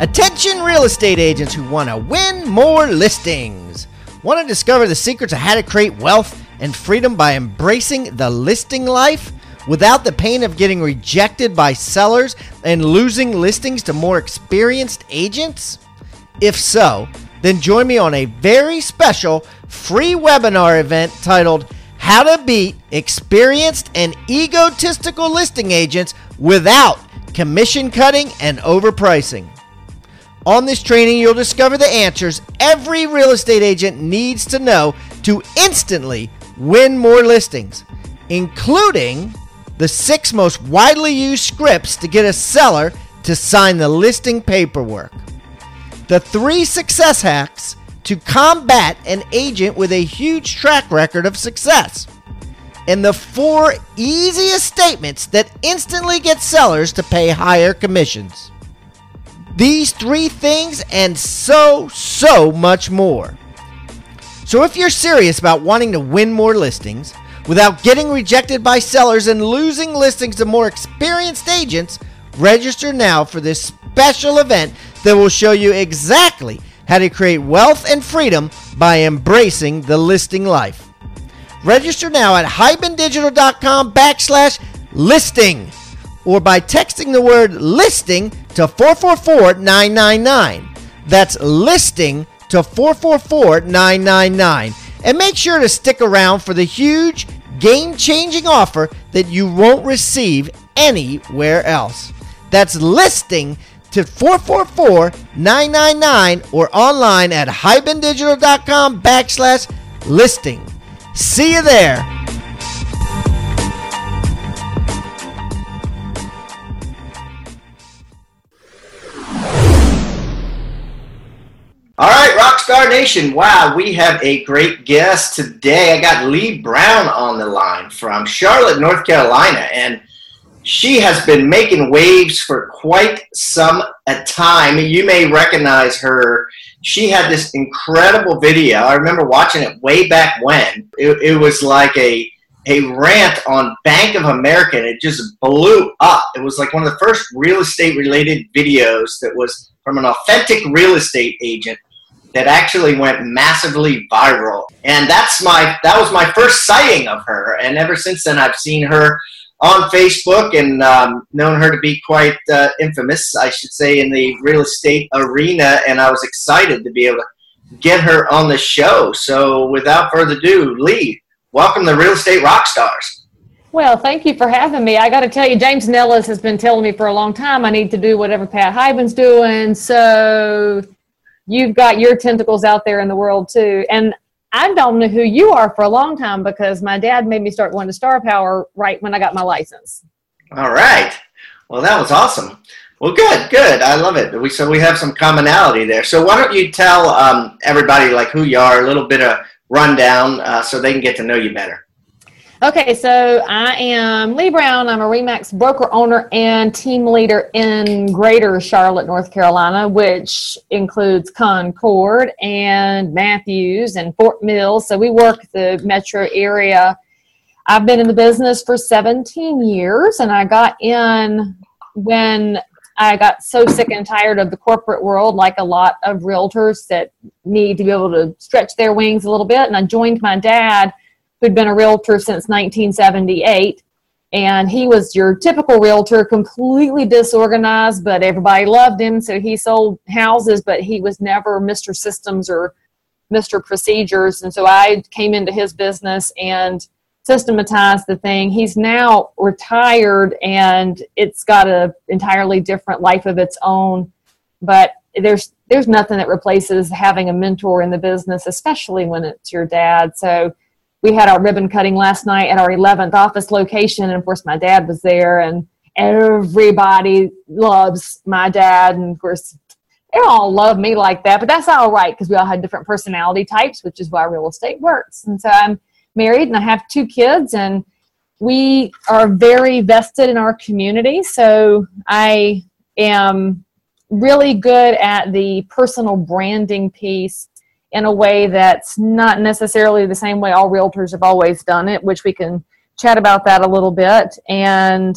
Attention real estate agents who want to win more listings. Want to discover the secrets of how to create wealth and freedom by embracing the listing life without the pain of getting rejected by sellers and losing listings to more experienced agents? If so, then join me on a very special free webinar event titled How to Beat Experienced and Egotistical Listing Agents Without Commission Cutting and Overpricing. On this training, you'll discover the answers every real estate agent needs to know to instantly win more listings, including the six most widely used scripts to get a seller to sign the listing paperwork, the three success hacks to combat an agent with a huge track record of success, and the four easiest statements that instantly get sellers to pay higher commissions. These three things and so, so much more. So, if you're serious about wanting to win more listings without getting rejected by sellers and losing listings to more experienced agents, register now for this special event that will show you exactly how to create wealth and freedom by embracing the listing life. Register now at hibandigital.com backslash listing or by texting the word listing to 444 999. That's listing to 444 999. And make sure to stick around for the huge, game changing offer that you won't receive anywhere else. That's listing to 444 999 or online at hibandigital.com backslash listing. See you there. Nation. Wow, we have a great guest today. I got Leigh Brown on the line from Charlotte, North Carolina, and she has been making waves for quite some a time. You may recognize her. She had this incredible video. I remember watching it way back when. It, it was like a a rant on Bank of America, and it just blew up. It was like one of the first real estate related videos that was from an authentic real estate agent that actually went massively viral. And that's my that was my first sighting of her. And ever since then, I've seen her on Facebook and um, known her to be quite uh, infamous, I should say, in the real estate arena. And I was excited to be able to get her on the show. So without further ado, Leigh, welcome to Real Estate Rock Stars. Well, thank you for having me. I got to tell you, James Nellis has been telling me for a long time I need to do whatever Pat Hiban's doing. So you've got your tentacles out there in the world too. And I don't know who you are for a long time because my dad made me start going to Star Power right when I got my license. All right. Well, that was awesome. Well, good, good. I love it. We so we have some commonality there. So why don't you tell um, everybody like who you are, a little bit of rundown, uh, so they can get to know you better. Okay, so I am Leigh Brown. I'm a Remax broker owner and team leader in Greater Charlotte, North Carolina, which includes Concord and Matthews and Fort Mills. So we work the metro area. I've been in the business for 17 years, and I got in when I got so sick and tired of the corporate world, like a lot of realtors that need to be able to stretch their wings a little bit. And I joined my dad who'd been a realtor since 1978. and he was your typical realtor, completely disorganized, but everybody loved him. So he sold houses, but he was never Mr. Systems or Mr. Procedures. And so I came into his business and systematized the thing. He's now retired and it's got a entirely different life of its own. But there's there's nothing that replaces having a mentor in the business, especially when it's your dad. So we had our ribbon cutting last night at our 11th office location and of course my dad was there and everybody loves my dad and of course they all love me like that but that's all right because we all had different personality types which is why real estate works and so i'm married and i have two kids and we are very vested in our community so i am really good at the personal branding piece in a way that's not necessarily the same way all realtors have always done it, which we can chat about that a little bit. And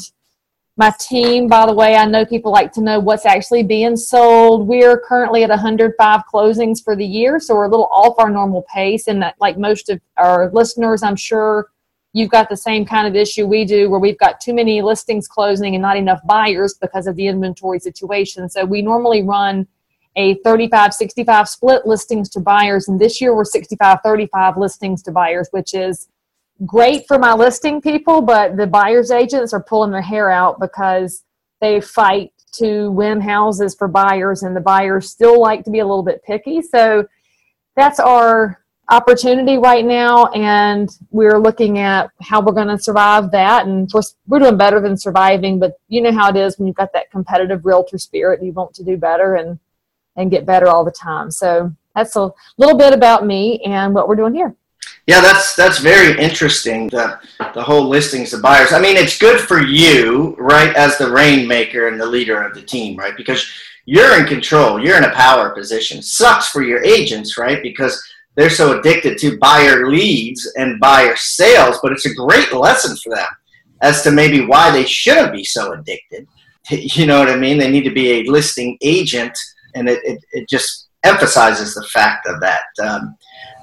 my team, by the way, I know people like to know what's actually being sold. We're currently at 105 closings for the year, so we're a little off our normal pace. And that, like most of our listeners, I'm sure you've got the same kind of issue we do where we've got too many listings closing and not enough buyers because of the inventory situation. So we normally run a 35 65 split listings to buyers and this year we're 65 35 listings to buyers which is great for my listing people but the buyers agents are pulling their hair out because they fight to win houses for buyers and the buyers still like to be a little bit picky. So that's our opportunity right now and we're looking at how we're going to survive that. And of course we're doing better than surviving but you know how it is when you've got that competitive realtor spirit you want to do better and and get better all the time. So that's a little bit about me and what we're doing here. Yeah, that's that's very interesting. The the whole listings of buyers. I mean, it's good for you, right, as the rainmaker and the leader of the team, right? Because you're in control. You're in a power position. Sucks for your agents, right? Because they're so addicted to buyer leads and buyer sales, but it's a great lesson for them as to maybe why they shouldn't be so addicted. You know what I mean? They need to be a listing agent and it, it, it just emphasizes the fact of that. Um,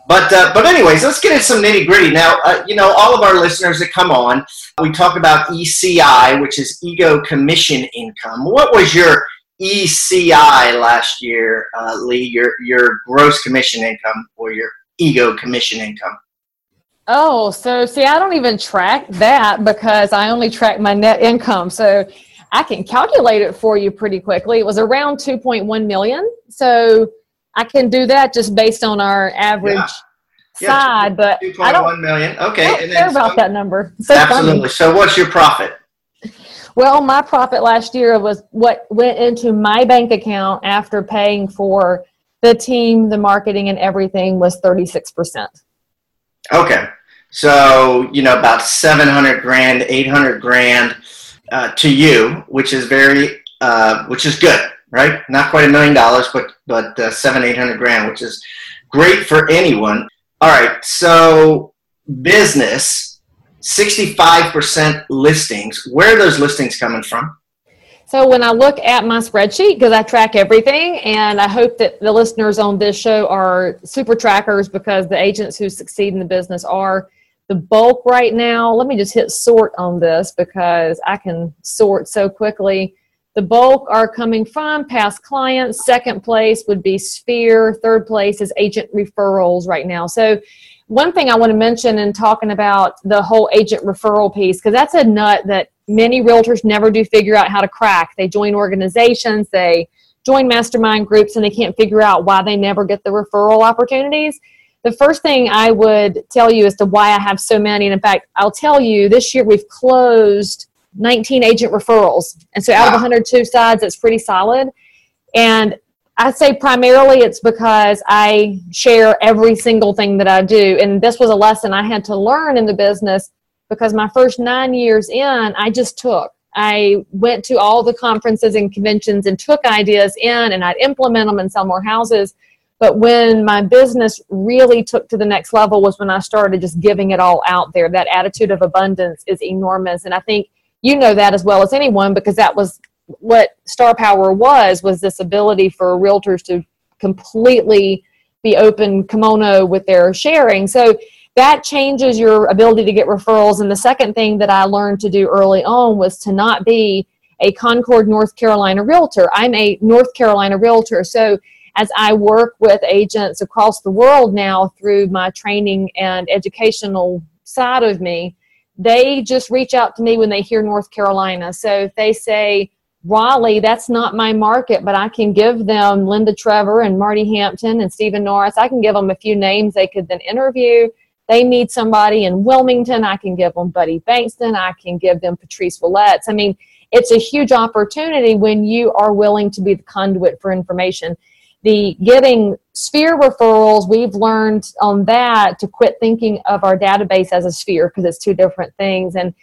but uh, but anyways, let's get into some nitty gritty now. Uh, you know, all of our listeners that come on, we talk about ECI, which is ego commission income. What was your ECI last year, uh, Leigh? Your your gross commission income or your ego commission income? Oh, so see, I don't even track that because I only track my net income. So I can calculate it for you pretty quickly. It was around 2.1 million. So I can do that just based on our average yeah. side, yeah, but 2.1 million. Okay. I don't and care about so, that number. So absolutely. Funny. So what's your profit? Well, my profit last year was what went into my bank account after paying for the team, the marketing, and everything was 36%. Okay. So, you know, about 700 grand, 800 grand uh, to you, which is very, uh, which is good, right? Not quite a million dollars, but but uh, seven, eight hundred grand, which is great for anyone. All right, so business, sixty-five percent listings. Where are those listings coming from? So when I look at my spreadsheet, because I track everything, and I hope that the listeners on this show are super trackers because the agents who succeed in the business are the bulk right now, let me just hit sort on this because I can sort so quickly. The bulk are coming from past clients. Second place would be Sphere. Third place is agent referrals right now. So, one thing I want to mention in talking about the whole agent referral piece, because that's a nut that many realtors never do figure out how to crack. They join organizations, they join mastermind groups, and they can't figure out why they never get the referral opportunities the first thing I would tell you as to why I have so many, and in fact, I'll tell you this year we've closed 19 agent referrals. And so out wow. of 102 sides, it's pretty solid. And I say primarily it's because I share every single thing that I do. And this was a lesson I had to learn in the business because my first nine years in, I just took. I went to all the conferences and conventions and took ideas in and I'd implement them and sell more houses. But when my business really took to the next level was when I started just giving it all out there. That attitude of abundance is enormous. And I think you know that as well as anyone because that was what Star Power was, was this ability for realtors to completely be open kimono with their sharing. So that changes your ability to get referrals. And the second thing that I learned to do early on was to not be a Concord, North Carolina realtor. I'm a North Carolina realtor. So as I work with agents across the world now through my training and educational side of me, they just reach out to me when they hear North Carolina. So if they say, Raleigh, that's not my market, but I can give them Linda Trevor and Marty Hampton and Stephen Norris. I can give them a few names they could then interview. They need somebody in Wilmington. I can give them Buddy Bankston. I can give them Patrice Willetts. I mean, it's a huge opportunity when you are willing to be the conduit for information. The getting sphere referrals, we've learned on that to quit thinking of our database as a sphere because it's two different things. And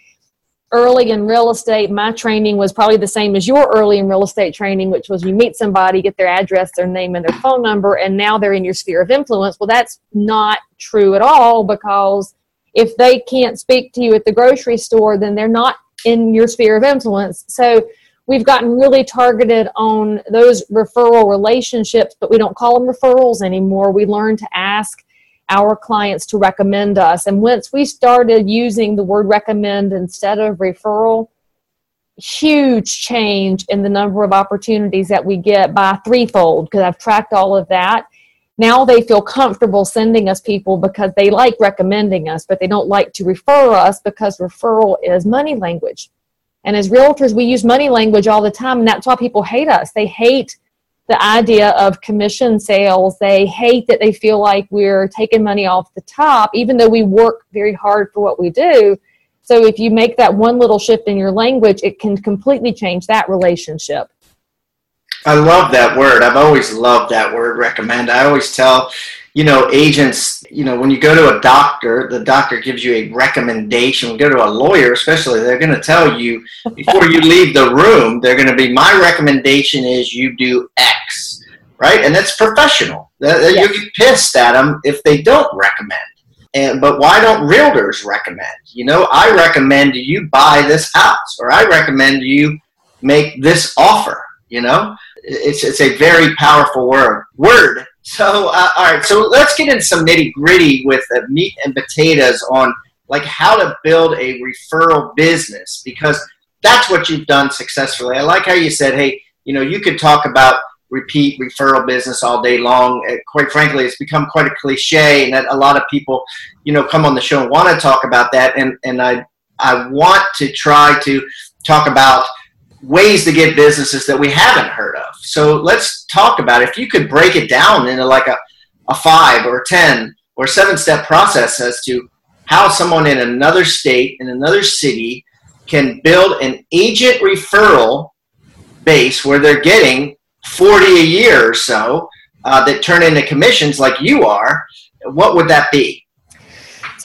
early in real estate, my training was probably the same as your early in real estate training, which was you meet somebody, get their address, their name, and their phone number, and now they're in your sphere of influence. Well, that's not true at all because if they can't speak to you at the grocery store, then they're not in your sphere of influence. So we've gotten really targeted on those referral relationships, but we don't call them referrals anymore. We learn to ask our clients to recommend us. And once we started using the word recommend instead of referral, huge change in the number of opportunities that we get by threefold because I've tracked all of that. Now they feel comfortable sending us people because they like recommending us, but they don't like to refer us because referral is money language. And as realtors, we use money language all the time, and that's why people hate us. They hate the idea of commission sales. They hate that they feel like we're taking money off the top, even though we work very hard for what we do. So if you make that one little shift in your language, it can completely change that relationship. I love that word. I've always loved that word recommend. I always tell you know, agents, you know, when you go to a doctor, the doctor gives you a recommendation. We go to a lawyer, especially, they're going to tell you before you leave the room, they're going to be, my recommendation is you do X, right? And that's professional. Yes. You get pissed at them if they don't recommend. And, but why don't realtors recommend? You know, I recommend you buy this house, or I recommend you make this offer. You know, it's it's a very powerful word. Word so, uh, all right. So let's get into some nitty gritty with uh, meat and potatoes on like how to build a referral business because that's what you've done successfully. I like how you said, hey, you know, you could talk about repeat referral business all day long. Quite frankly, it's become quite a cliche, and that a lot of people, you know, come on the show and want to talk about that. And and I I want to try to talk about ways to get businesses that we haven't heard of. So let's talk about it. if you could break it down into like a, a five or 10 or seven step process as to how someone in another state, in another city, can build an agent referral base where they're getting 40 a year or so uh, that turn into commissions like you are, what would that be?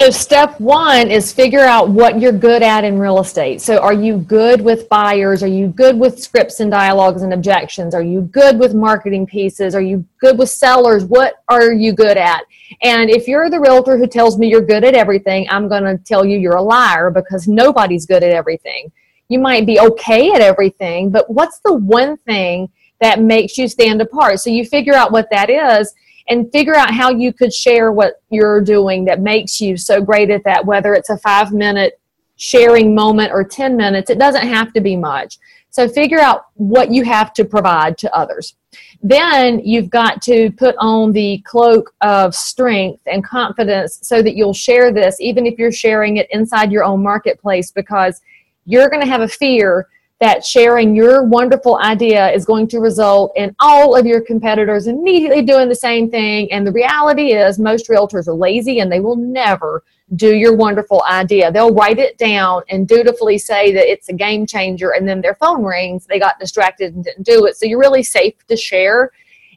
So, step one is figure out what you're good at in real estate. So, are you good with buyers? Are you good with scripts and dialogues and objections? Are you good with marketing pieces? Are you good with sellers? What are you good at? And if you're the realtor who tells me you're good at everything, I'm going to tell you you're a liar because nobody's good at everything. You might be okay at everything, but what's the one thing that makes you stand apart? So, you figure out what that is and figure out how you could share what you're doing that makes you so great at that, whether it's a five minute sharing moment or 10 minutes. It doesn't have to be much. So figure out what you have to provide to others. Then you've got to put on the cloak of strength and confidence so that you'll share this, even if you're sharing it inside your own marketplace, because you're going to have a fear that sharing your wonderful idea is going to result in all of your competitors immediately doing the same thing. And the reality is, most realtors are lazy and they will never do your wonderful idea. They'll write it down and dutifully say that it's a game changer, and then their phone rings, they got distracted and didn't do it. So you're really safe to share.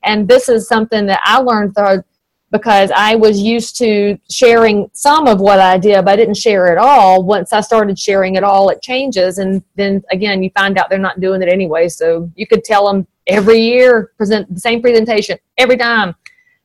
And this is something that I learned through because I was used to sharing some of what I did, but I didn't share it all. Once I started sharing it all, it changes. And then again, you find out they're not doing it anyway. So you could tell them every year, present the same presentation every time.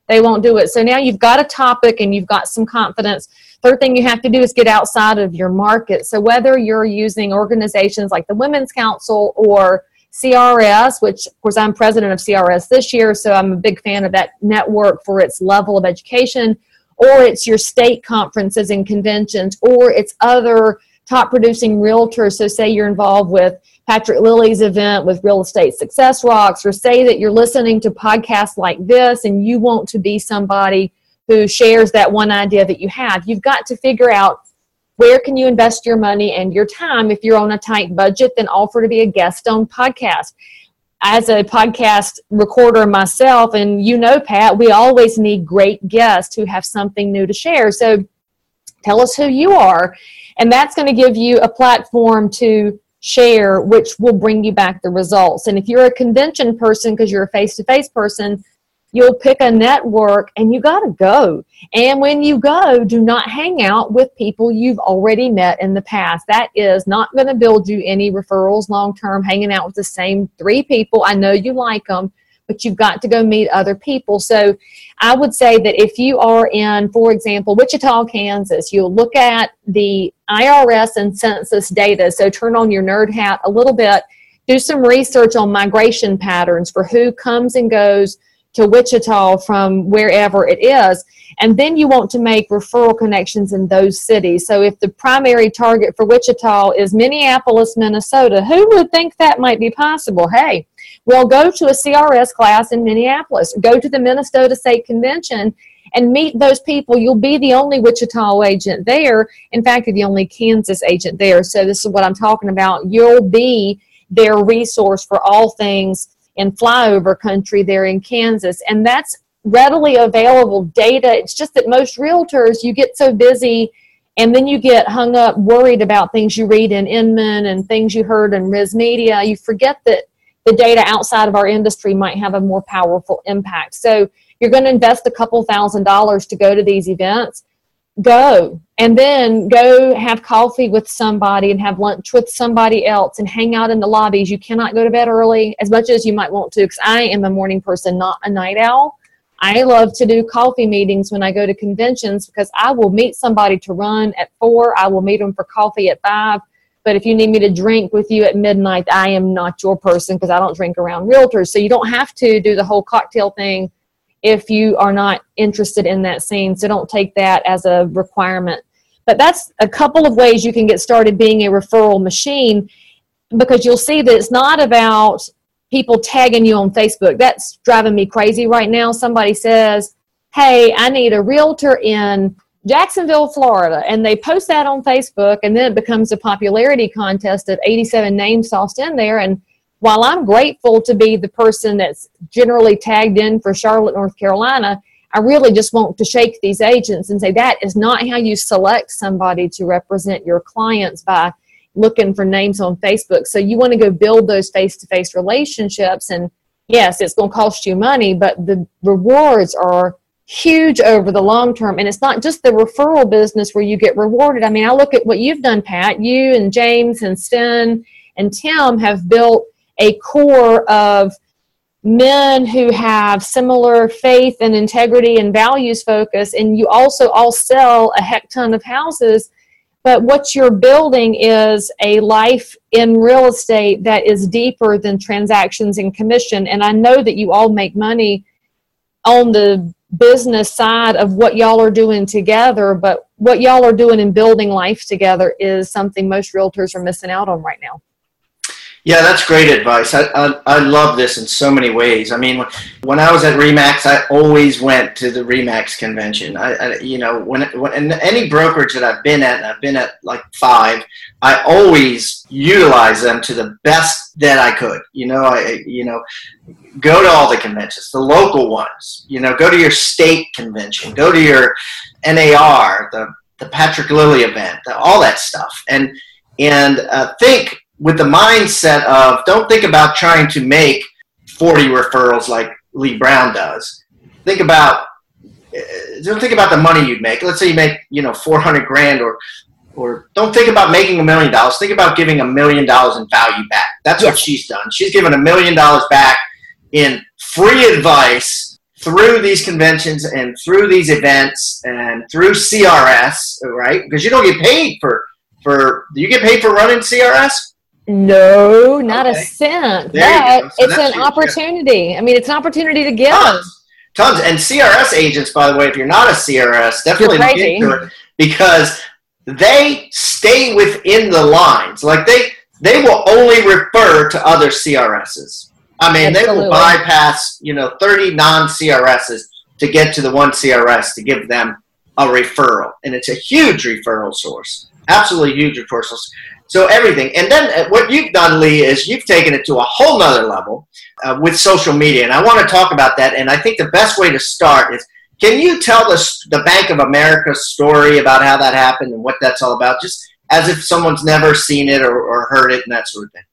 They won't do it. So now you've got a topic and you've got some confidence. Third thing you have to do is get outside of your market. So whether you're using organizations like the Women's Council or CRS, which of course I'm president of CRS this year, so I'm a big fan of that network for its level of education. or it's your state conferences and conventions, or it's other top producing realtors. So, say you're involved with Patrick Lilly's event with Real Estate Success Rocks, or say that you're listening to podcasts like this and you want to be somebody who shares that one idea that you have. You've got to figure out where can you invest your money and your time? If you're on a tight budget then offer to be a guest on podcast. As a podcast recorder myself and you know pat we always need great guests who have something new to share. So tell us who you are and that's going to give you a platform to share which will bring you back the results. And if you're a convention person because you're a face-to-face person you'll pick a network and you got to go. And when you go, do not hang out with people you've already met in the past. That is not going to build you any referrals long term, hanging out with the same three people. I know you like them, but you've got to go meet other people. So I would say that if you are in, for example, Wichita, Kansas, you'll look at the IRS and census data. So turn on your nerd hat a little bit. Do some research on migration patterns for who comes and goes to Wichita from wherever it is. And then you want to make referral connections in those cities. So if the primary target for Wichita is Minneapolis, Minnesota, who would think that might be possible? Hey, well, go to a CRS class in Minneapolis, go to the Minnesota State Convention and meet those people. You'll be the only Wichita agent there. In fact, you're the only Kansas agent there. So this is what I'm talking about. You'll be their resource for all things in flyover country there in Kansas. And that's readily available data. It's just that most realtors, you get so busy and then you get hung up worried about things you read in Inman and things you heard in RISMedia. You forget that the data outside of our industry might have a more powerful impact. So you're going to invest a couple thousand dollars to go to these events go and then go have coffee with somebody and have lunch with somebody else and hang out in the lobbies. You cannot go to bed early as much as you might want to because I am a morning person, not a night owl. I love to do coffee meetings when I go to conventions because I will meet somebody to run at four. I will meet them for coffee at five. But if you need me to drink with you at midnight, I am not your person because I don't drink around realtors. So you don't have to do the whole cocktail thing if you are not interested in that scene. So don't take that as a requirement. But that's a couple of ways you can get started being a referral machine because you'll see that it's not about people tagging you on Facebook. That's driving me crazy right now. Somebody says, Hey, I need a realtor in Jacksonville, Florida, and they post that on Facebook, and then it becomes a popularity contest of 87 names tossed in there. And while I'm grateful to be the person that's generally tagged in for Charlotte, North Carolina, I really just want to shake these agents and say that is not how you select somebody to represent your clients by looking for names on Facebook. So you want to go build those face to face relationships. And yes, it's going to cost you money, but the rewards are huge over the long term. And it's not just the referral business where you get rewarded. I mean, I look at what you've done, Pat. You and James and Sten and Tim have built a core of men who have similar faith and integrity and values focus and you also all sell a heck ton of houses. But what you're building is a life in real estate that is deeper than transactions and commission. And i know that you all make money on the business side of what y'all are doing together but what y'all are doing in building life together is something most realtors are missing out on right now yeah, that's great advice. I, I, I, love this in so many ways. I mean, when I was at Remax, I always went to the Remax convention. I, I you know, when, when any brokerage that I've been at, and I've been at like five, I always utilize them to the best that I could. You know, I you know, go to all the conventions, the local ones. You know, go to your state convention, go to your NAR, the the Patrick Lilly event, all that stuff, and and uh, think with the mindset of don't think about trying to make 40 referrals like Leigh Brown does. Think about uh, don't think about the money you'd make. Let's say you make you know 400 grand or or don't think about making a million dollars. Think about giving a million dollars in value back. That's yes. what she's done. She's given a million dollars back in free advice through these conventions and through these events and through CRS, right? Because you don't get paid for for you get paid for running CRS? No, not okay. a cent. There but so it's an opportunity. I mean, it's an opportunity to give. tons. And CRS agents, by the way, if you're not a CRS, definitely look into it because they stay within the lines. Like they they will only refer to other CRSs. I mean, they will bypass you know 30 non CRSs to get to the one CRS to give them a referral, and it's a huge referral source. Absolutely huge referral source. So everything, and then uh, what you've done, Leigh, is you've taken it to a whole nother level uh, with social media, and I want to talk about that. And I think the best way to start is, can you tell the the Bank of America story about how that happened and what that's all about, just as if someone's never seen it or, or heard it and that sort of thing.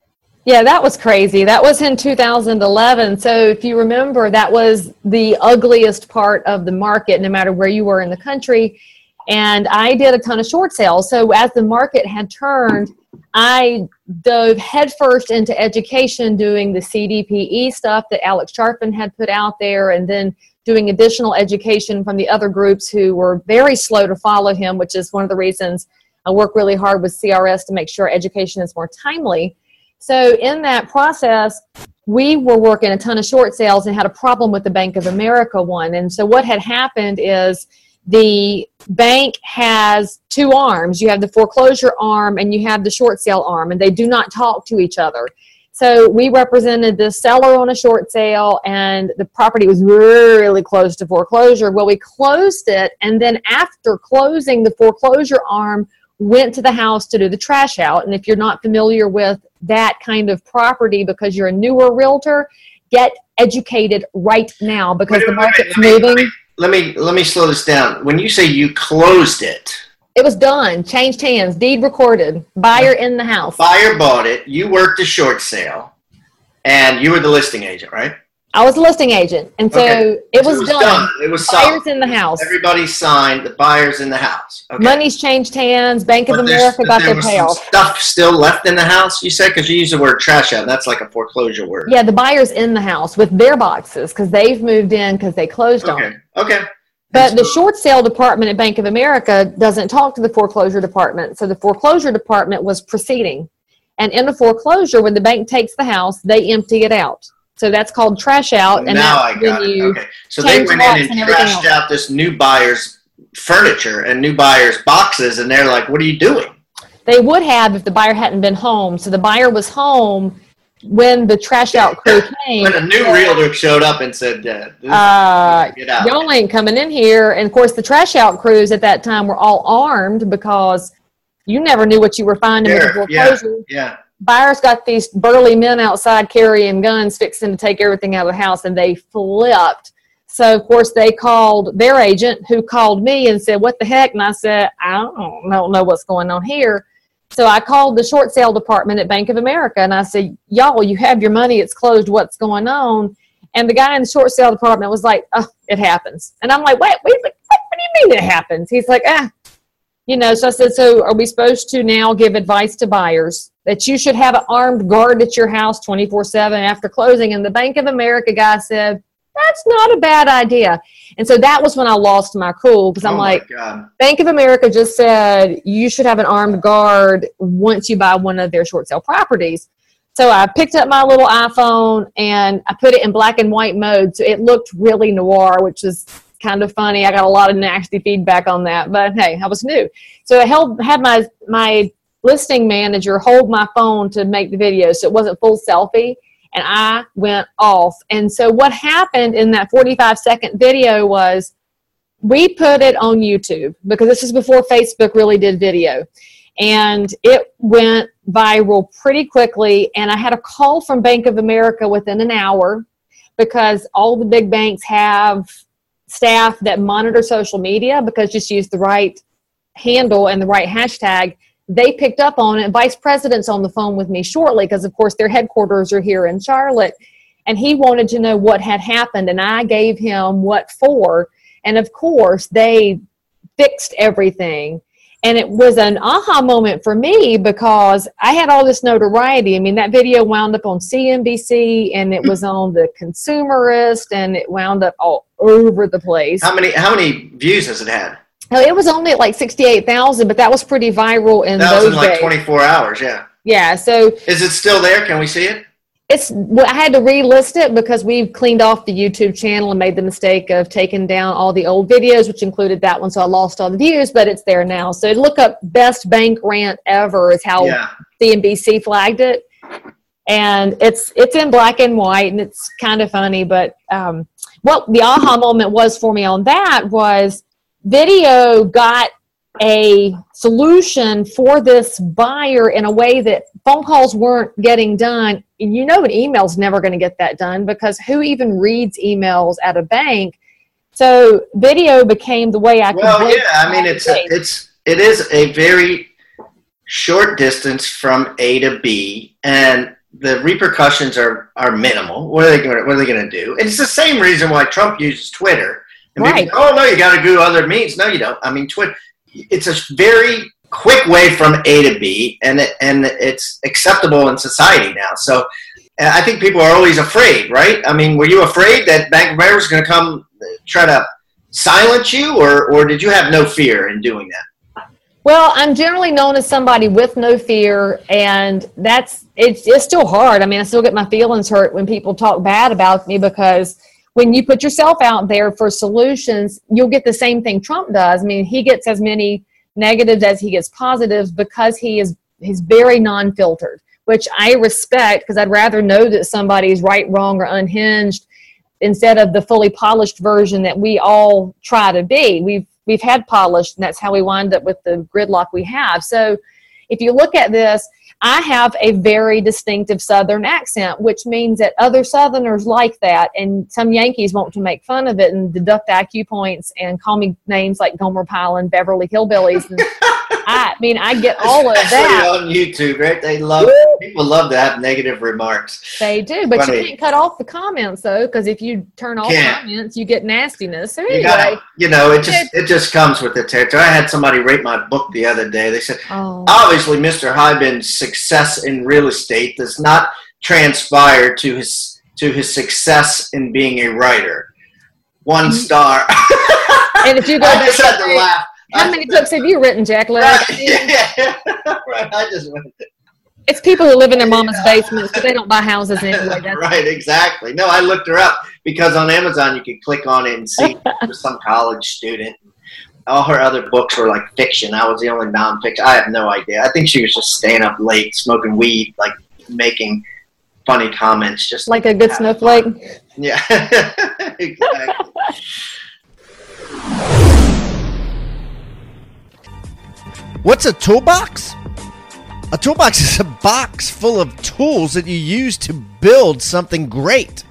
Yeah, that was crazy. That was in 2011. So if you remember, that was the ugliest part of the market, no matter where you were in the country. And I did a ton of short sales. So as the market had turned, I dove headfirst into education, doing the CDPE stuff that Alex Charfen had put out there, and then doing additional education from the other groups who were very slow to follow him, which is one of the reasons I work really hard with CRS to make sure education is more timely. So in that process, we were working a ton of short sales and had a problem with the Bank of America one. And so what had happened is the bank has two arms. You have the foreclosure arm and you have the short sale arm, and they do not talk to each other. So we represented the seller on a short sale, and the property was really close to foreclosure. Well, we closed it, and then after closing, the foreclosure arm went to the house to do the trash out. And if you're not familiar with that kind of property because you're a newer realtor, get educated right now because Wait the market's let me- moving. Let me let me slow this down. When you say you closed it, It was done, changed hands, deed recorded, buyer in the house. buyer bought it, you worked a short sale, and you were the listing agent, right? I was a listing agent, and so Okay. it So was, done. It was Buyers in the house. Everybody signed. The buyers in the house. Okay. Money's changed hands. Bank of But there's- America got their was payoff. Stuff still left in the house. You said because you use the word trash out. That's like a foreclosure word. Yeah, the buyers in the house with their boxes because they've moved in because they closed on. Okay. Okay. But the short sale department at Bank of America doesn't talk to the foreclosure department. So the foreclosure department was proceeding. And in a foreclosure, when the bank takes the house, they empty it out. So that's called trash out. And now I got it. you Okay. So they went in and and trashed out this new buyer's furniture and new buyer's boxes, and they're like, "What are you doing?" They would have if the buyer hadn't been home. So the buyer was home when the trash out crew came. When a new realtor showed up and said, uh, "Get out." Y'all ain't coming in here. And of course, the trash out crews at that time were all armed because you never knew what you were finding with Sure, the yeah. Yeah. Buyers got these burly men outside carrying guns, fixing to take everything out of the house, and they flipped. So, of course, they called their agent, who called me and said, What the heck? And I said, I don't, don't know what's going on here. So I called the short sale department at Bank of America and I said, Y'all, you have your money, it's closed, what's going on? And the guy in the short sale department was like, Oh, it happens. And I'm like, Wait, wait, what, what do you mean it happens? He's like, Ah, you know, so I said, So are we supposed to now give advice to buyers that you should have an armed guard at your house 24 7 after closing? And the Bank of America guy said, That's not a bad idea. And so that was when I lost my cool because I'm oh like, God. Bank of America just said you should have an armed guard once you buy one of their short sale properties. So I picked up my little iPhone and I put it in black and white mode. So it looked really noir, which is kind of funny. I got a lot of nasty feedback on that, but hey, I was new. So I held, had my, my listing manager hold my phone to make the video so it wasn't full selfie and I went off. And so what happened in that 45 second video was we put it on YouTube because this is before Facebook really did video. And it went viral pretty quickly. And I had a call from Bank of America within an hour because all the big banks have staff that monitor social media because just use the right handle and the right hashtag. They picked up on it. Vice President's on the phone with me shortly because, of course, their headquarters are here in Charlotte. And he wanted to know what had happened. And I gave him what for. And of course, they fixed everything. And it was an aha moment for me because I had all this notoriety. I mean, that video wound up on CNBC and it was hmm. on the consumerist and it wound up all over the place. How many how many views has it had? Now, it was only at like 68,000, but that was pretty viral in That was those in like 24 hours. Yeah. Yeah, so Is it still there? Can we see it? it's well, I had to relist it because we've cleaned off the YouTube channel and made the mistake of taking down all the old videos, which included that one. So I lost all the views, but it's there now. So look up best bank rant ever is how Yeah. CNBC flagged it, and it's it's in black and white and it's kind of funny. But um, what the aha moment was for me on that was video got a solution for this buyer in a way that phone calls weren't getting done. And you know, an email's never going to get that done because who even reads emails at a bank? So video became the way I could. Well, yeah. I mean, it's the it's it is a very short distance from A to B, and the repercussions are are minimal. What are they going? to What are they going to do? And it's the same reason why Trump uses Twitter. And Right. go, oh no, you got to do other means. No, you don't. I mean, Twitter. It's a very quick way from A to B, and it, and it's acceptable in society now. So. uh, I think people are always afraid, right? I mean, were you afraid that Bank of America was going to come uh, try to silence you, or or did you have no fear in doing that? Well, I'm generally known as somebody with no fear, and that's it's it's still hard. I mean, I still get my feelings hurt when people talk bad about me because when you put yourself out there for solutions, you'll get the same thing Trump does. I mean, he gets as many negatives as he gets positives because he is he's very non-filtered, which I respect because I'd rather know that somebody's right, wrong, or unhinged instead of the fully polished version that we all try to be. We've we've had polished, and that's how we wind up with the gridlock we have. So, if you look at this, I have a very distinctive Southern accent, which means that other Southerners like that, and some Yankees want to make fun of it and deduct IQ points and call me names like Gomer Pyle and Beverly Hillbillies. And I mean, I get all of that. on YouTube, right? They love Woo! people love to have negative remarks. They do, but Funny. you can't cut off the comments though, because if you turn off Can't. comments, you get nastiness. So You gotta, you know, it just it just comes with the territory. I had somebody rate my book the other day. They said, oh, obviously, Mr. Hiban's success in real estate does not transpire to his to his success in being a writer. One star. and if you go I just had to laugh. How many books have you written, Jack? Right, yeah, right. I just went. It's people who live in their mama's basements, but they don't buy houses anyway. That's right, exactly. No, I looked her up because on Amazon you can click on it and see some college student. All her other books were like fiction. I was the only nonfiction. I have no idea. I think she was just staying up late, smoking weed, like making funny comments. Just like a good snowflake. yeah, exactly. What's a toolbox? A toolbox is a box full of tools that you use to build something great.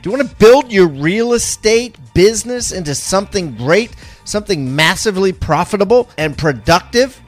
Do you want to build your real estate business into something great, something massively profitable and productive?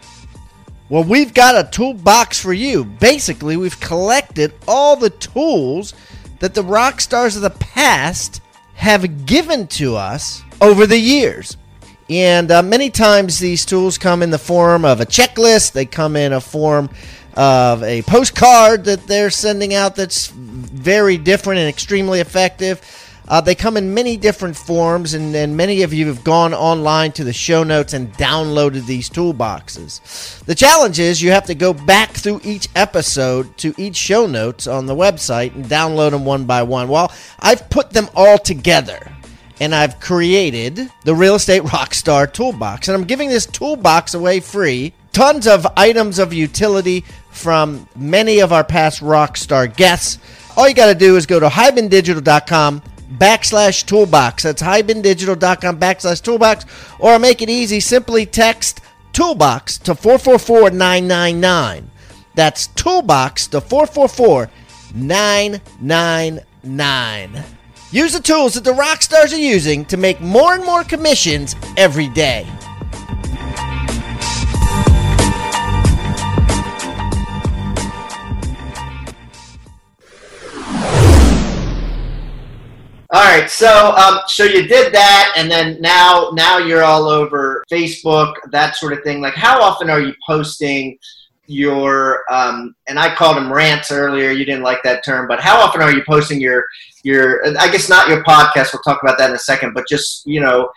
Well, we've got a toolbox for you. Basically, we've collected all the tools that the rock stars of the past have given to us over the years. And uh, many times these tools come in the form of a checklist, they come in a form of a postcard that they're sending out that's very different and extremely effective. Uh, they come in many different forms, and, and many of you have gone online to the show notes and downloaded these toolboxes. The challenge is you have to go back through each episode to each show notes on the website and download them one by one. Well, I've put them all together and I've created the Real Estate Rockstar Toolbox. And I'm giving this toolbox away free. Tons of items of utility from many of our past Rockstar guests. All you got to do is go to hibandigital.com backslash toolbox. That's hibandigital.com backslash toolbox. Or make it easy, simply text toolbox to 444 999. That's toolbox to 444 999. Use the tools that the rock stars are using to make more and more commissions every day. All right, so um, so you did that, and then now now you're all over Facebook, that sort of thing. Like, how often are you posting your? Um, and I called them rants earlier. You didn't like that term, but how often are you posting your your? I guess not your podcast. We'll talk about that in a second, but just you know,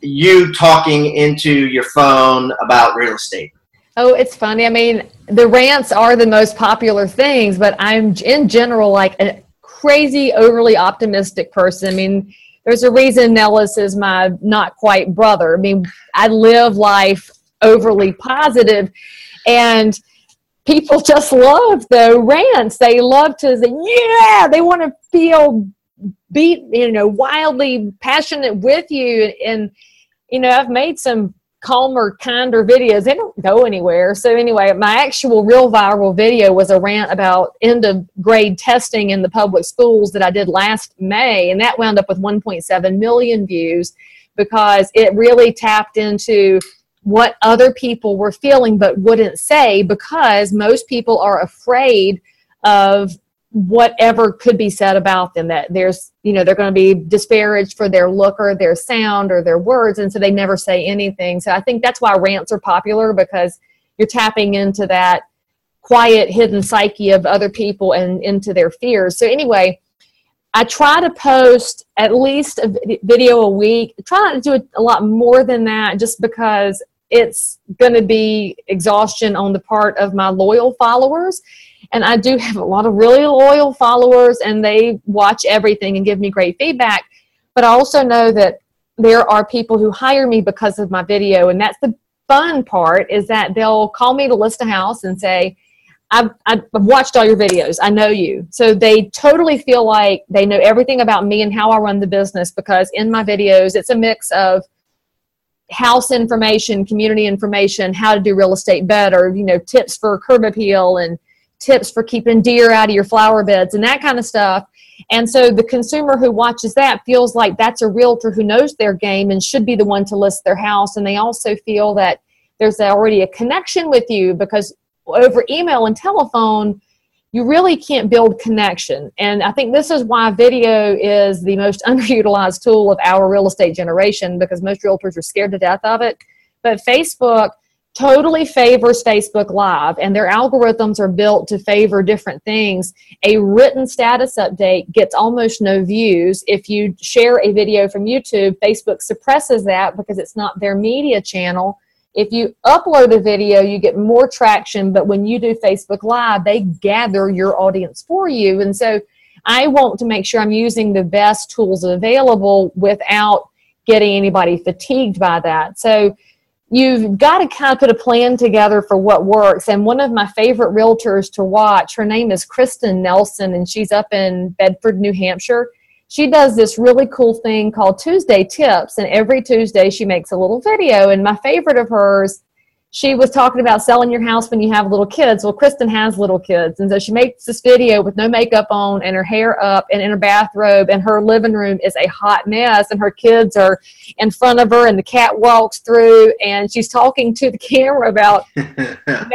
you talking into your phone about real estate. Oh, it's funny. I mean, the rants are the most popular things, but I'm in general like a crazy, overly optimistic person. I mean, there's a reason Nellis is my not quite brother. I mean, I live life overly positive, and people just love the rants. They love to say, yeah, they want to feel beat, you know, wildly passionate with you. And, you know, I've made some calmer, kinder videos. They don't go anywhere. So anyway, my actual real viral video was a rant about end of grade testing in the public schools that I did last May, and that wound up with 1.7 million views because it really tapped into what other people were feeling but wouldn't say because most people are afraid of whatever could be said about them that there's you know they're going to be disparaged for their look or their sound or their words and so they never say anything. So i think that's why rants are popular because you're tapping into that quiet hidden psyche of other people and into their fears. So anyway i try to post at least a video a week. I try not to do a lot more than that just because it's going to be exhaustion on the part of my loyal followers and I do have a lot of really loyal followers, and they watch everything and give me great feedback. But I also know that there are people who hire me because of my video, and that's the fun part is that they'll call me to list a house and say, I've, I've watched all your videos. I know you. So they totally feel like they know everything about me and how I run the business because in my videos, it's a mix of house information, community information, how to do real estate better, you know, tips for curb appeal and tips for keeping deer out of your flower beds and that kind of stuff. And so the consumer who watches that feels like that's a realtor who knows their game and should be the one to list their house. And they also feel that there's already a connection with you because over email and telephone, you really can't build connection. And I think this is why video is the most underutilized tool of our real estate generation because most realtors are scared to death of it. But Facebook totally favors Facebook Live, and their algorithms are built to favor different things. A written status update gets almost no views. If you share a video from YouTube, Facebook suppresses that because it's not their media channel. If you upload a video, you get more traction, but when you do Facebook Live, they gather your audience for you. And so I want to make sure I'm using the best tools available without getting anybody fatigued by that. So you've got to kind of put a plan together for what works. And one of my favorite realtors to watch, her name is Kristen Nelson, and she's up in Bedford, New Hampshire. She does this really cool thing called Tuesday Tips, and every Tuesday she makes a little video. And my favorite of hers she was talking about selling your house when you have little kids. Well, Kristen has little kids. And so she makes this video with no makeup on and her hair up and in her bathrobe. And her living room is a hot mess. And her kids are in front of her and the cat walks through. And she's talking to the camera about, man,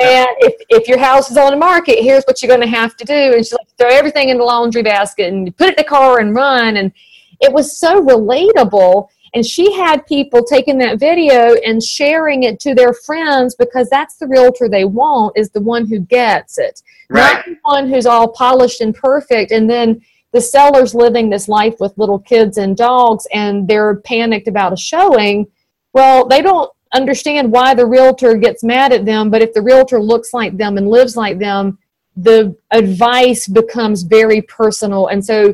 if, if your house is on the market, here's what you're going to have to do. And she's like, throw everything in the laundry basket and put it in the car and run. And it was so relatable and she had people taking that video and sharing it to their friends because that's the realtor they want is the one who gets it. Right. Not the one who's all polished and perfect and then the seller's living this life with little kids and dogs and they're panicked about a showing. Well, they don't understand why the realtor gets mad at them, but if the realtor looks like them and lives like them, the advice becomes very personal. And so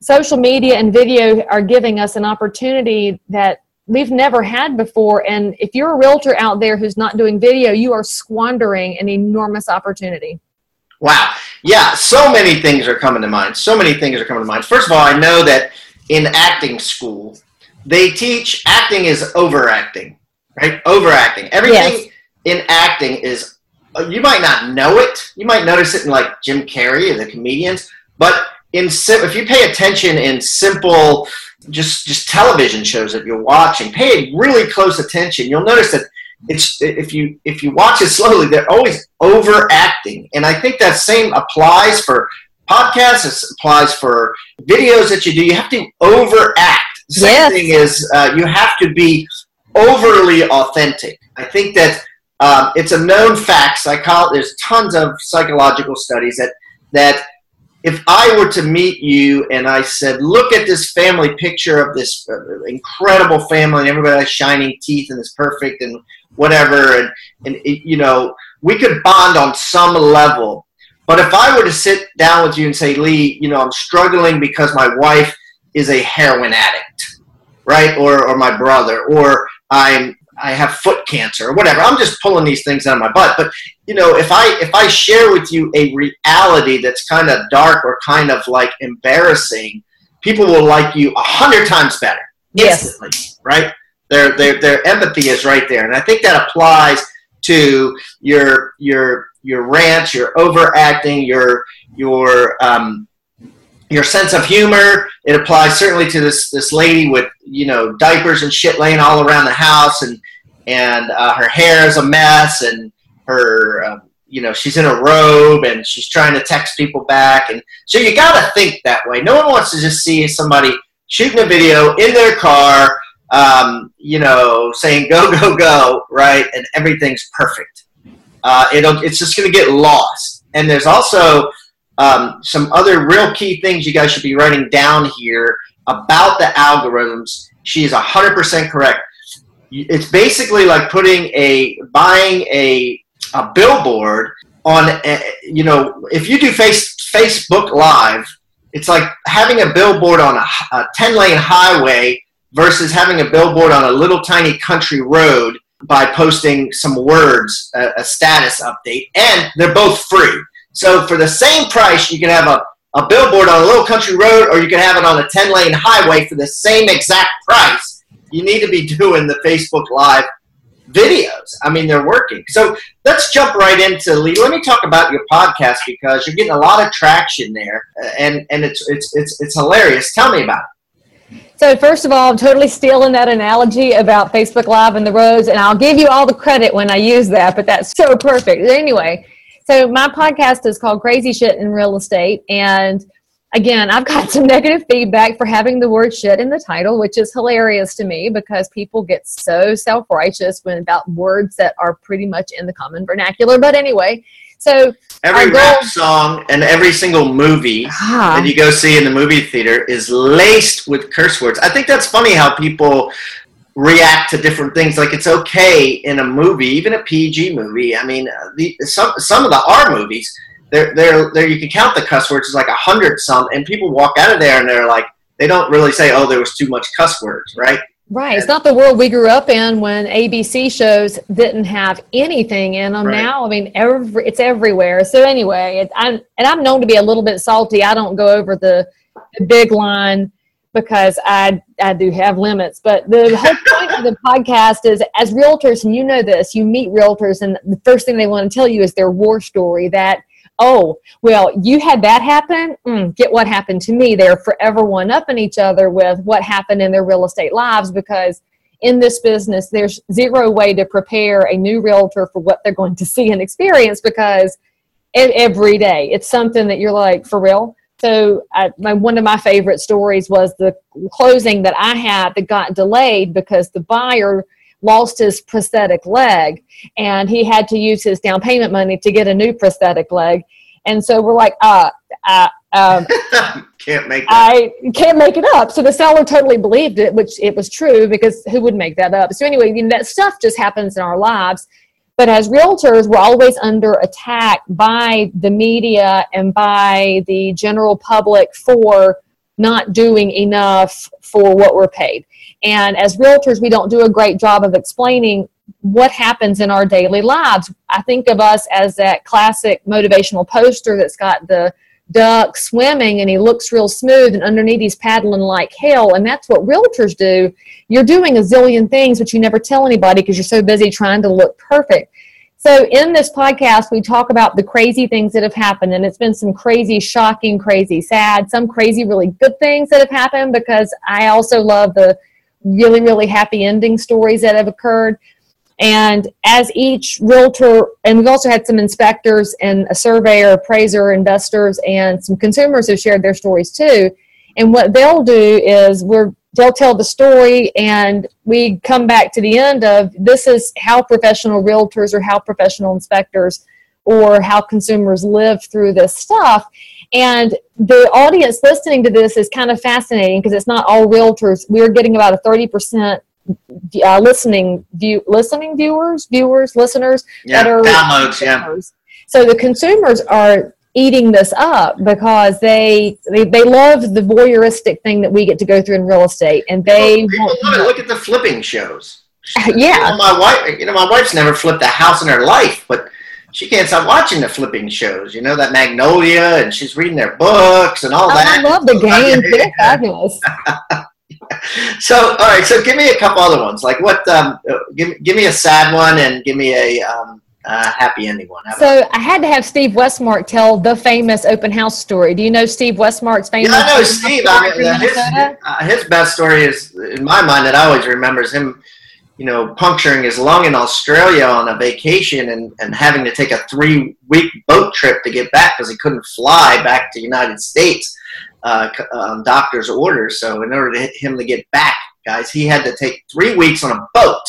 social media and video are giving us an opportunity that we've never had before. And if you're a realtor out there who's not doing video, you are squandering an enormous opportunity. Wow. Yeah, so many things are coming to mind. So many things are coming to mind. First of all, I know that in acting school, they teach acting is overacting, right? Overacting. Everything yes. in acting is, uh, you might not know it. You might notice it in like Jim Carrey and the comedians, but in if you pay attention in simple just just television shows that you're watching pay really close attention. You'll notice that it's if you if you watch it slowly they're always overacting. And i think that same applies for podcasts it applies for videos that you do. You have to overact. The same yes. thing is uh, you have to be overly authentic. I think that um, it's a known fact psychology there's tons of psychological studies that that if I were to meet you and I said, look at this family picture of this uh, incredible family and everybody has shining teeth and is perfect and whatever, and and it, you know we could bond on some level. But if I were to sit down with you and say, Leigh, you know, I'm struggling because my wife is a heroin addict, right? Or or my brother, or I'm I have foot cancer or whatever. I'm just pulling these things out of my butt. But you know, if I if I share with you a reality that's kind of dark or kind of like embarrassing, people will like you a hundred times better instantly, yes. right? Their, their their empathy is right there, and I think that applies to your your your rants, your overacting, your your um, your sense of humor. It applies certainly to this this lady with you know diapers and shit laying all around the house, and and uh, her hair is a mess, and her um, you know she's in a robe and she's trying to text people back, and so you got to think that way. No one wants to just see somebody shooting a video in their car, um, you know, saying go go go, right, and everything's perfect. Uh, it'll it's just going to get lost, and there's also um, some other real key things you guys should be writing down here about the algorithms. She is 100% correct. It's basically like putting a buying a a billboard on a, you know if you do face Facebook live it's like having a billboard on a, a 10 lane highway versus having a billboard on a little tiny country road by posting some words a, a status update and they're both free so for the same price, you can have a, a billboard on a little country road or you can have it on a 10 lane highway for the same exact price. You need to be doing the Facebook Live videos. I mean, they're working. So let's jump right into Leigh. Let me talk about your podcast because you're getting a lot of traction there, and and it's it's it's it's hilarious. Tell me about it. So first of all, I'm totally stealing that analogy about Facebook Live and the roads, and I'll give you all the credit when I use that. But that's so perfect. Anyway, so my podcast is called Crazy Shit in Real Estate. And again, I've got some negative feedback for having the word shit in the title, which is hilarious to me because people get so self righteous when about words that are pretty much in the common vernacular. But anyway, so every rap song and every single movie ah. that you go see in the movie theater is laced with curse words. I think that's funny how people react to different things. Like it's okay in a movie, even a PG movie. I mean, uh, the, some some of the R movies, there there there you can count the cuss words as like a hundred some, and people walk out of there and they're like, they don't really say, oh, there was too much cuss words, right? Right. And, it's not the world we grew up in when ABC shows didn't have anything in them. Right. Now, I mean, every it's everywhere. So anyway, it, I'm and I'm known to be a little bit salty. I don't go over the, the big line because I I do have limits. But the whole point of the podcast is as realtors, and you know this, you meet realtors, and the first thing they want to tell you is their war story. That oh well, you had that happen. Mm, get what happened to me. They're forever one upping each other with what happened in their real estate lives because in this business, there's zero way to prepare a new realtor for what they're going to see and experience because every day it's something that you're like for real so I, my, one of my favorite stories was the closing that I had that got delayed because the buyer lost his prosthetic leg and he had to use his down payment money to get a new prosthetic leg. And so we're like, uh, uh um, can't make. I can't make it up. So the seller totally believed it, which it was true because who would make that up? So anyway, you know, that stuff just happens in our lives. But as realtors, we're always under attack by the media and by the general public for not doing enough for what we're paid. And as realtors, we don't do a great job of explaining what happens in our daily lives. I think of us as that classic motivational poster that's got the duck swimming and he looks real smooth and underneath he's paddling like hell. And that's what realtors do. You're doing a zillion things but you never tell anybody because you're so busy trying to look perfect. So in this podcast we talk about the crazy things that have happened and it's been some crazy shocking crazy sad some crazy really good things that have happened because i also love the really really happy ending stories that have occurred and as each realtor, and we've also had some inspectors and a surveyor, appraiser, investors, and some consumers who shared their stories too. And what they'll do is we're they'll tell the story and we come back to the end of this is how professional realtors or how professional inspectors or how consumers live through this stuff and the audience listening to this is kind of fascinating because it's not all realtors we're getting about a 30% uh, listening view listening viewers viewers listeners Yeah, that are downloads, yeah. consumers. So the consumers are eating this up because they, they they love the voyeuristic thing that we get to go through in real estate, and they People want love it. Look at the flipping shows. yeah. You know, my wife, you know, my wife's never flipped a house in her life, but she can't stop watching the flipping shows. You know that Magnolia, and she's reading their books and all Oh, that. I love the game. They're fabulous. So, all right. So, give me a couple other ones. Like what? Um, give give me a sad one, and give me a um, uh, happy ending one. So I had to have Steve Westmark tell the famous open house story. Do you know Steve Westmark's famous? yeah, I know Steve. I mean, uh, his, uh, his best story is, in my mind, that I always remember is him, you know, puncturing his lung in Australia on a vacation and, and having to take a three week boat trip to get back because he couldn't fly back to the United States uh, on doctor's orders. So, in order to him to get back, guys, he had to take three weeks on a boat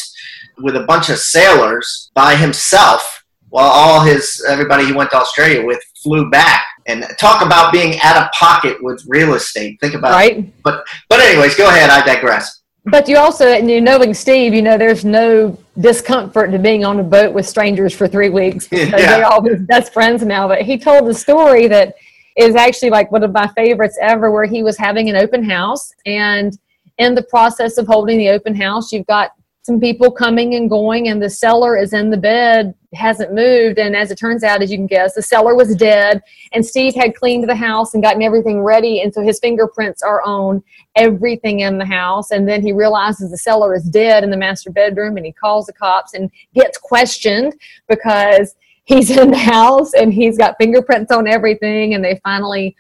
with a bunch of sailors by himself while all his everybody he went to Australia with flew back. And talk about being out of pocket with real estate. Think about Right. but but anyways, go ahead. I digress. But you also, and you knowing Steve, you know there's no discomfort to being on a boat with strangers for three weeks. because Yeah. They're all his best friends now. But he told the story that is actually like one of my favorites ever, where he was having an open house, and in the process of holding the open house, you've got some people coming and going, and the seller is in the bed, hasn't moved, and as it turns out, as you can guess, the seller was dead, and Steve had cleaned the house and gotten everything ready, and so his fingerprints are on everything in the house and then he realizes the seller is dead in the master bedroom and he calls the cops and gets questioned because he's in the house and he's got fingerprints on everything and they finally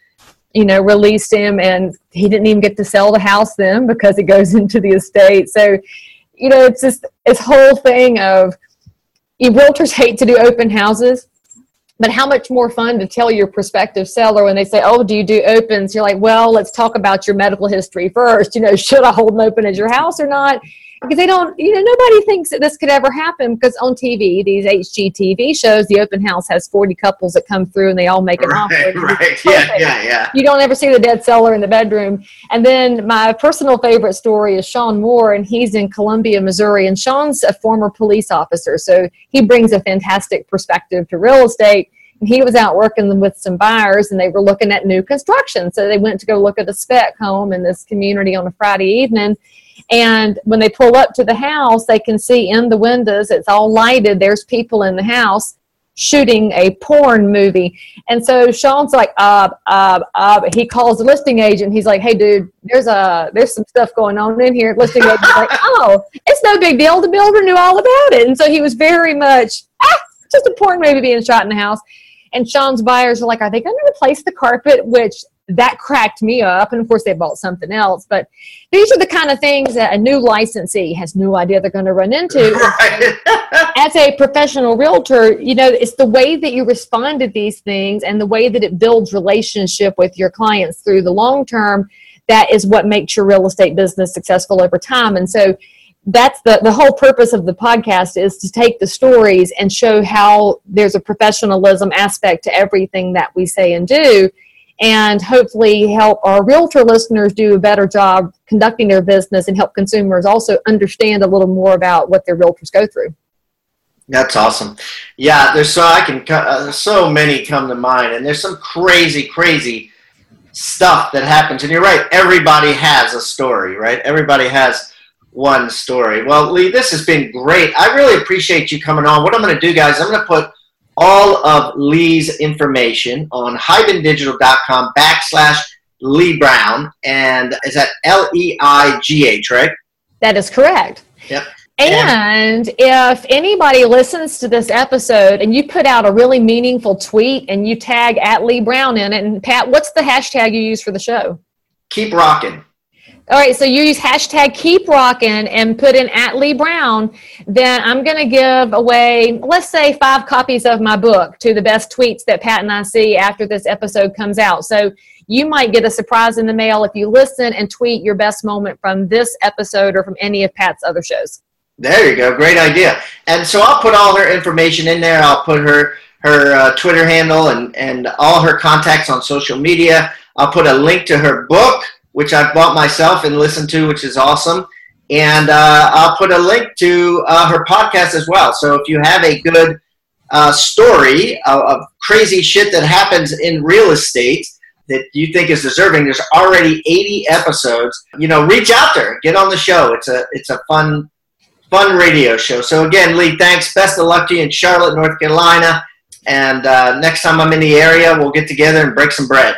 you know released him and he didn't even get to sell the house then because it goes into the estate so you know it's just this whole thing of you realtors hate to do open houses but how much more fun to tell your prospective seller when they say, "Oh, do you do opens?" You're like, "Well, let's talk about your medical history first. You know, should I hold an open at your house or not?" Because they don't, you know, nobody thinks that this could ever happen. Because on TV, these HGTV shows, the open house has 40 couples that come through and they all make an offer. Right, right. Yeah, yeah, yeah. You don't ever see the dead seller in the bedroom. And then my personal favorite story is Sean Moore, and he's in Columbia, Missouri. And Sean's a former police officer, so he brings a fantastic perspective to real estate. And he was out working with some buyers, and they were looking at new construction. So they went to go look at a spec home in this community on a Friday evening. And when they pull up to the house, they can see in the windows, it's all lighted, there's people in the house shooting a porn movie. And so Sean's like, uh, uh, uh, he calls the listing agent. He's like, hey, dude, there's a there's some stuff going on in here. Listing agent's like, oh, it's no big deal. The builder knew all about it. And so he was very much, ah, just a porn movie being shot in the house. And Sean's buyers are like, are they going to replace the carpet? Which that cracked me up. And of course, they bought something else. But these are the kind of things that a new licensee has no idea they're going to run into Right. as a professional realtor, you know, it's the way that you respond to these things and the way that it builds relationship with your clients through the long term that is what makes your real estate business successful over time. And so that's the the whole purpose of the podcast is to take the stories and show how there's a professionalism aspect to everything that we say and do and hopefully help our realtor listeners do a better job conducting their business and help consumers also understand a little more about what their realtors go through. That's awesome. Yeah, there's so I can uh, so many come to mind, and there's some crazy, crazy stuff that happens. And you're right, everybody has a story, right? Everybody has one story. Well, Leigh, this has been great. I really appreciate you coming on. What I'm going to do, guys, I'm going to put all of Leigh's information on hibandigital.com backslash Leigh Brown, and is that L E I G H, right? That is correct. Yep. And if anybody listens to this episode and you put out a really meaningful tweet and you tag at Leigh Brown in it, and Pat, what's the hashtag you use for the show? Keep rocking. All right, so you use hashtag keep rocking and put in at Leigh Brown, then I'm going to give away, let's say, five copies of my book to the best tweets that Pat and I see after this episode comes out. So you might get a surprise in the mail if you listen and tweet your best moment from this episode or from any of Pat's other shows. There you go. Great idea. And so I'll put all her information in there. I'll put her her uh, Twitter handle and and all her contacts on social media. I'll put a link to her book, which I've bought myself and listened to, which is awesome. And uh, I'll put a link to uh, her podcast as well. So if you have a good uh, story of, of, crazy shit that happens in real estate that you think is deserving, there's already 80 episodes. You know, reach out there, get on the show. It's a it's a fun fun radio show. So again, Leigh, thanks. Best of luck to you in Charlotte, North Carolina. And uh, next time I'm in the area, we'll get together and break some bread.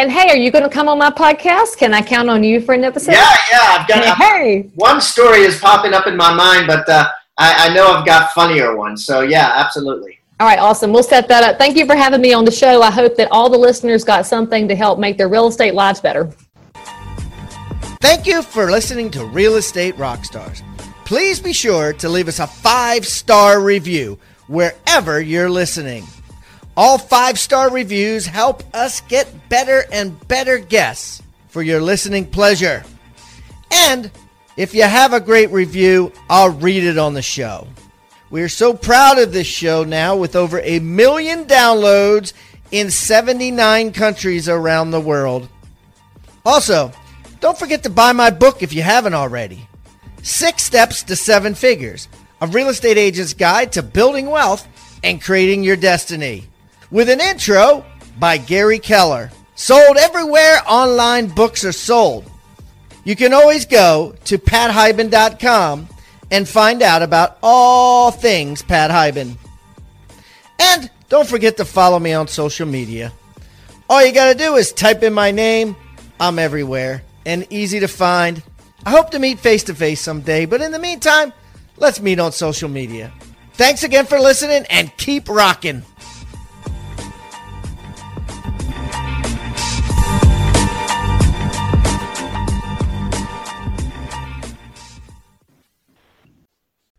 And hey, are you going to come on my podcast? Can I count on you for an episode? Yeah, yeah. I've got hey. one story is popping up in my mind, but uh, I, I know I've got funnier ones. So yeah, absolutely. All right, awesome. We'll set that up. Thank you for having me on the show. I hope that all the listeners got something to help make their real estate lives better. Thank you for listening to Real Estate Rockstars. Please be sure to leave us a five star review wherever you're listening. All five star reviews help us get better and better guests for your listening pleasure. And if you have a great review, I'll read it on the show. We are so proud of this show now with over a million downloads in 79 countries around the world. Also, don't forget to buy my book if you haven't already Six Steps to Seven Figures, a real estate agent's guide to building wealth and creating your destiny with an intro by Gary Keller. Sold everywhere online books are sold. You can always go to pathiban.com and find out about all things Pat Hiban. And don't forget to follow me on social media. All you got to do is type in my name. I'm everywhere and easy to find. I hope to meet face to face someday, but in the meantime, let's meet on social media. Thanks again for listening and keep rocking.